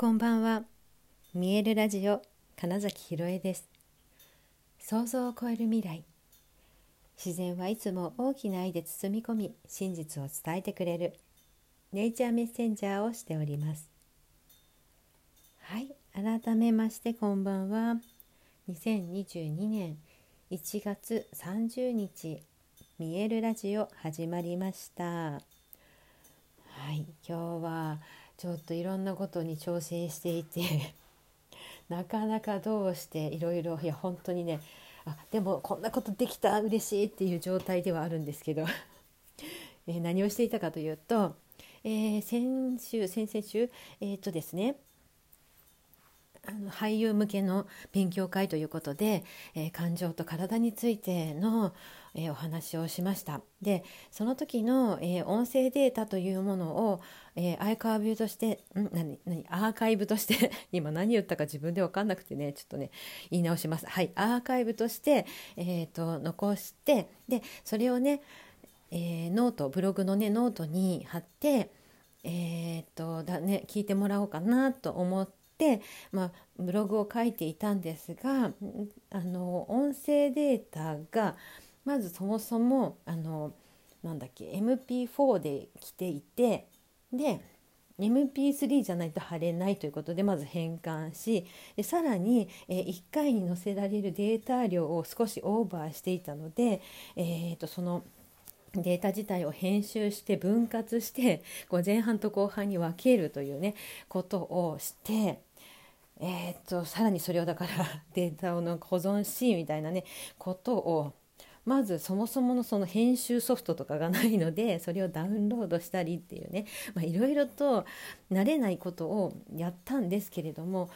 こんばんは。見えるラジオ金崎ひろえです。想像を超える未来。自然はいつも大きな愛で包み込み、真実を伝えてくれるネイチャーメッセンジャーをしております。はい、改めましてこんばんは。2022年1月30日、見えるラジオ始まりました。はい、今日はちょっといろんなことに挑戦していて なかなかどうしていろいろいや本当にねあでもこんなことできた嬉しいっていう状態ではあるんですけど え何をしていたかというと、えー、先週先々週えっ、とですねあの俳優向けの勉強会ということで、えー、感情と体についての、えー、お話をしました。でその時の、えー、音声データというものを、えアーカイブとしてん？何？何？アーカイブとして 今何言ったか自分で分かんなくてねちょっとね言い直します。はい。アーカイブとして、えーと、残してでそれをね、えノートブログのねノートに貼ってえーとだね、聞いてもらおうかなと思って、まあ、ブログを書いていたんですがあの音声データがまずそもそもあのなんだっけ MP4 で来ていてで MP3 じゃないと貼れないということでまず変換しでさらに、えー、1回に載せられるデータ量を少しオーバーしていたので、えーとそのデータ自体を編集して分割してこう前半と後半に分けるというねことをしてえー、っとさらにそれをだからデータをなんか保存しみたいなねことをまずそもそものその編集ソフトとかがないのでそれをダウンロードしたりっていうねいろいろと慣れないことをやったんですけれども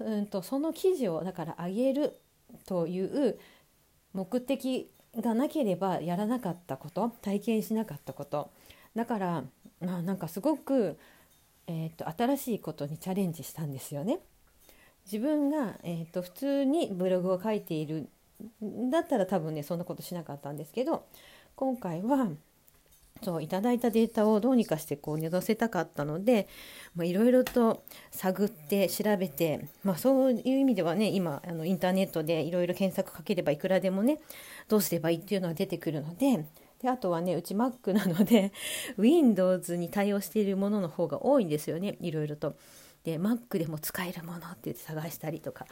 うんとその記事をだから上げるという目的がなければやらなかったこと体験しなかったことだからまあなんかすごくえーと、新しいことにチャレンジしたんですよね。自分が、えーと、普通にブログを書いているだったら多分ねそんなことしなかったんですけど今回はそういただいたデータをどうにかしてこう載せたかったのでいろいろと探って調べて、まあ、そういう意味ではね今あのインターネットでいろいろ検索かければいくらでもねどうすればいいっていうのが出てくるのでであとはねうち Mac なので Windows に対応しているものの方が多いんですよねいろいろと。で Mac でも使えるものって言って探したりとか、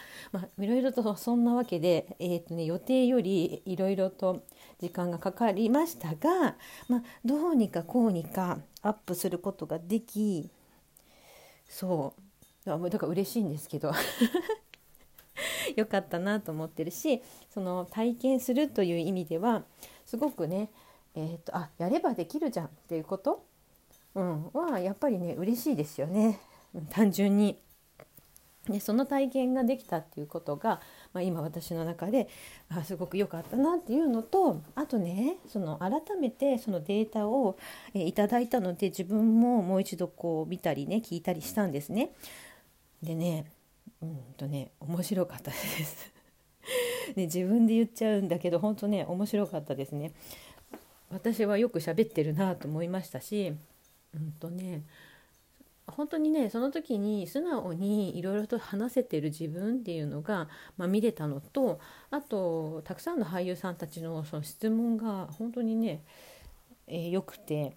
いろいろとそんなわけで、えーとね、予定よりいろいろと時間がかかりましたが、まあ、どうにかこうにかアップすることができそうだから嬉しいんですけど。よかったなと思ってるしその体験するという意味ではすごくねえーと、あやればできるじゃんっていうこと、うん、はやっぱりね嬉しいですよね単純に。でその体験ができたっていうことが、まあ、今私の中であすごく良かったなっていうのとあとねその改めてそのデータを、えいただいたので自分ももう一度こう見たりね聞いたりしたんですね。でねうんとね面白かったです。ね、自分で言っちゃうんだけど本当ね面白かったですね。私はよく喋ってるなと思いましたし、うんとね、本当にねその時に素直にいろいろと話せてる自分っていうのが、まあ、見れたのとあとたくさんの俳優さんたちのその質問が本当にね、えー、よくて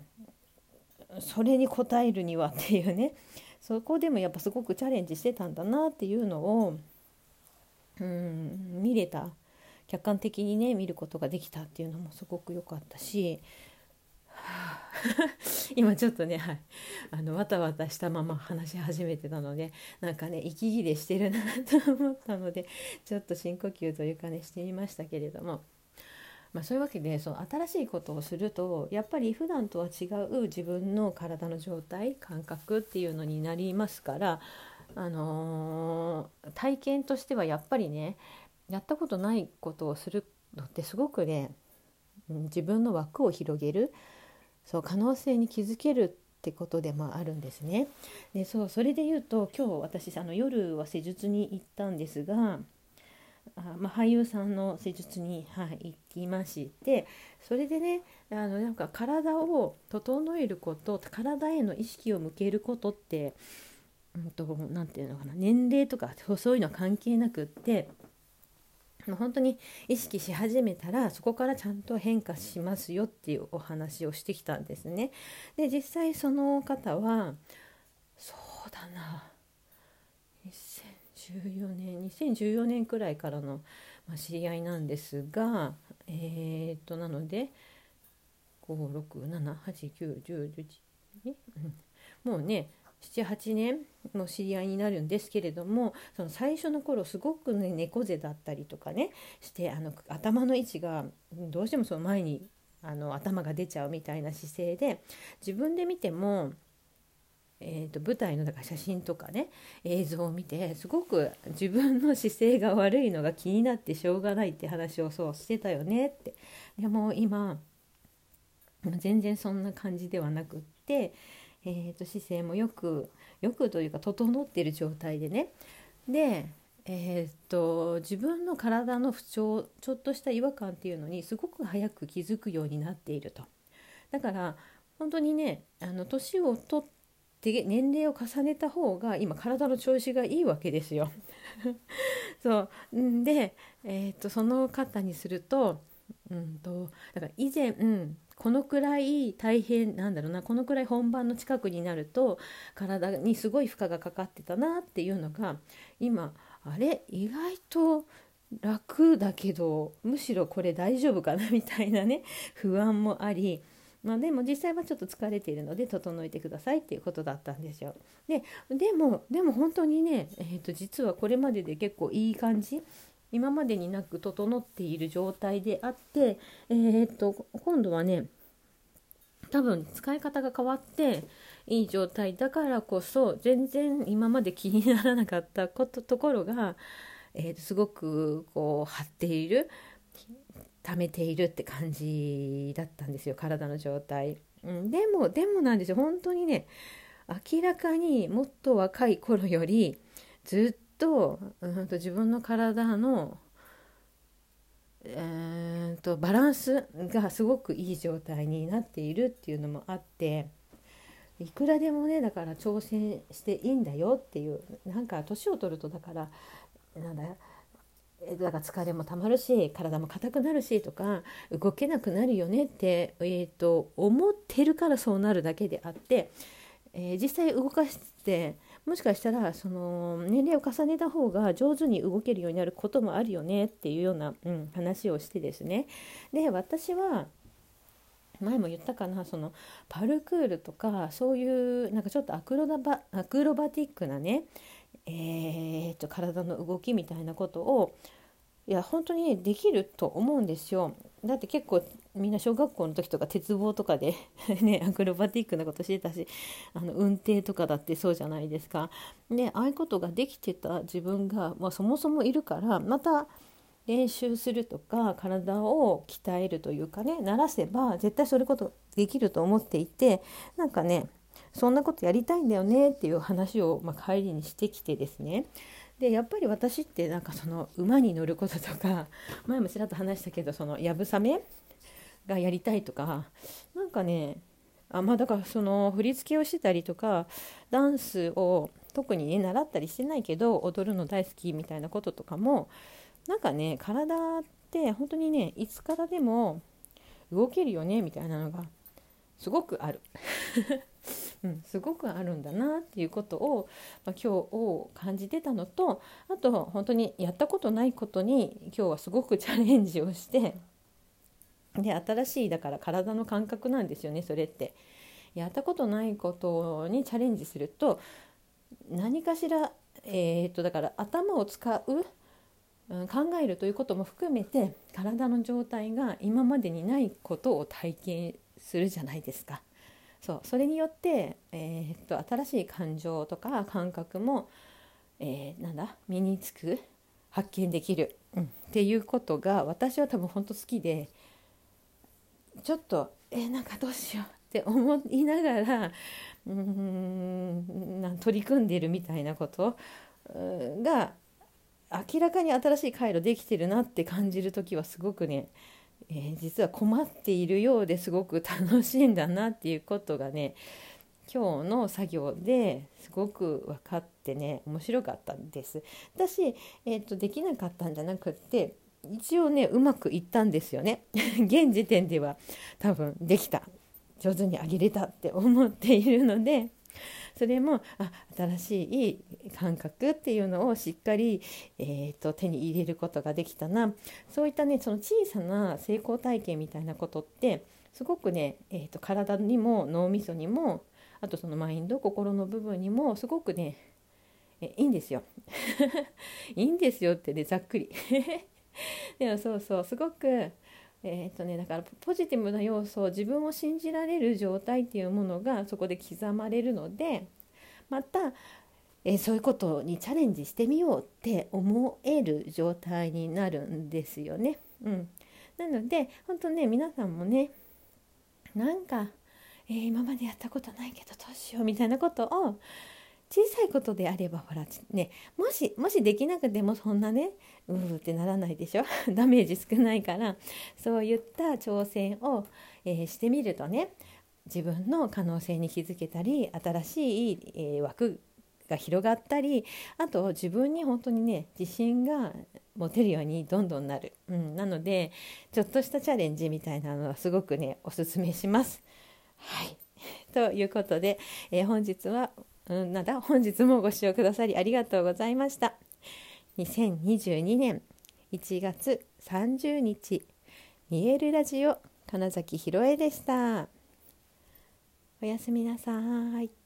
それに答えるにはっていうねそこでもやっぱすごくチャレンジしてたんだなっていうのを、うん、見れた客観的にね見ることができたっていうのもすごく良かったし、今ちょっとね、はい、あのわたわたしたまま話し始めてたのでなんかね息切れしてるなと思ったのでちょっと深呼吸というかねしてみましたけれども。まあ、そういうわけでその新しいことをするとやっぱり普段とは違う自分の体の状態感覚っていうのになりますから、あのー、体験としてはやっぱりねやったことないことをするのってすごくね自分の枠を広げるそう可能性に気づけるってことでもあるんですね。でそうそれで言うと今日私あの夜は施術に行ったんですがあ、まあ、俳優さんの施術に、はい、行きましてそれでねあのなんか体を整えること体への意識を向けることってうんと、なんていうのかな年齢とかそういうのは関係なくって本当に意識し始めたらそこからちゃんと変化しますよっていうお話をしてきたんですね。で実際その方はそうだな2014年2014年くらいからの知り合いなんですがえー、っとなので567891011、もうね78年の知り合いになるんですけれどもその最初の頃すごくね猫背だったりとかねしてあの頭の位置がどうしてもその前にあの頭が出ちゃうみたいな姿勢で自分で見ても、えーと、舞台のだから写真とかね映像を見てすごく自分の姿勢が悪いのが気になってしょうがないって話をそうしてたよねって。でも今全然そんな感じではなくって。えーと、姿勢もよくよくというか整っている状態でね。で、えーと、自分の体の不調ちょっとした違和感っていうのにすごく早く気づくようになっていると。だから本当にねあの年を取って年齢を重ねた方が今体の調子がいいわけですよ。そう。で、えーと、その方にすると,、うんと、だから以前、うん、このくらい大変なんだろうなこのくらい本番の近くになると体にすごい負荷がかかってたなっていうのが今あれ？意外と楽だけどむしろこれ大丈夫かな？みたいなね不安もあり、まあ、でも実際はちょっと疲れているので整えてくださいっていうことだったんですよ。ででもでも本当にね、えー、と実はこれまでで結構いい感じ今までになく整っている状態であって、えー、っと今度はね多分使い方が変わっていい状態だからこそ全然今まで気にならなかったことところが、えー、すごくこう張っている溜めているって感じだったんですよ体の状態。うん、でもでもなんですよ本当にね明らかにもっと若い頃よりずっと,、うんと自分の体の、えーと、バランスがすごくいい状態になっているっていうのもあっていくらでもねだから挑戦していいんだよっていうなんか年を取るとだからなんだだから疲れもたまるし体も硬くなるしとか動けなくなるよねって、えーと思ってるからそうなるだけであって、えー、実際動かしてもしかしたらその年齢を重ねた方が上手に動けるようになることもあるよねっていうような、うん、話をしてですねで私は前も言ったかなそのパルクールとかそういうなんかちょっとアクロバアクロバティックなね、えー、と体の動きみたいなことをいや本当にできると思うんですよ。だって結構みんな小学校の時とか鉄棒とかで ねアクロバティックなことしてたしあの運転とかだってそうじゃないですか。でああいうことができてた自分が、まあ、そもそもいるからまた練習するとか体を鍛えるというかね慣らせば絶対それことできると思っていてなんかねそんなことやりたいんだよねっていう話を、まあ、帰りにしてきてですねでやっぱり私ってなんかその馬に乗ることとか 前もちらっと話したけどそのやぶさめがやりたいとかなんかねあまあだからその振り付けをしてたりとかダンスを特にね習ったりしてないけど踊るの大好きみたいなこととかもなんかね体って本当にねいつからでも動けるよねみたいなのがすごくある。うん、すごくあるんだなっていうことを、まあ、今日を感じてたのとあと本当にやったことないことに今日はすごくチャレンジをしてで新しいだから体の感覚なんですよねそれって。やったことないことにチャレンジすると何かしら、えー、っとだから頭を使う考えるということも含めて体の状態が今までにないことを体験するじゃないですか。そうそれによって、えー、っと新しい感情とか感覚も、えー、なんだ身につく発見できる、うん、っていうことが私は多分本当好きでちょっとえー、なんかどうしようって思いながらうん取り組んでるみたいなことが明らかに新しい回路できてるなって感じる時はすごくねえー、実は困っているようですごく楽しいんだなっていうことがね今日の作業ですごく分かってね面白かったんです。私、えーと、できなかったんじゃなくって一応ねうまくいったんですよね。現時点では多分できた上手にあげれたって思っているのでそれもあ新しい感覚っていうのをしっかり、えーと、手に入れることができたな。そういったねその小さな成功体験みたいなことってすごくね、えーと体にも脳みそにもあとそのマインド心の部分にもすごくねえいいんですよ。いいんですよってねざっくり。でもそうそうすごくえー、っとねだからポジティブな要素を自分を信じられる状態っていうものがそこで刻まれるのでまた、えー、そういうことにチャレンジしてみようって思える状態になるんですよね。うん、なので本当ね皆さんもねなんかえー、今までやったことないけどどうしようみたいなことを小さいことであればほらねもしもしできなくてもそんなねうーってならないでしょ？ダメージ少ないからそういった挑戦を、えー、してみるとね自分の可能性に気づけたり新しい、えー、枠が広がったりあと自分に本当にね自信が持てるようにどんどんなる、うん、なのでちょっとしたチャレンジみたいなのはすごくねおすすめします。はい。ということで、えー、本日は、うん、なんだ、本日もご視聴くださりありがとうございました。2022年1月30日、見えるラジオ、金崎ひろえでした。おやすみなさい。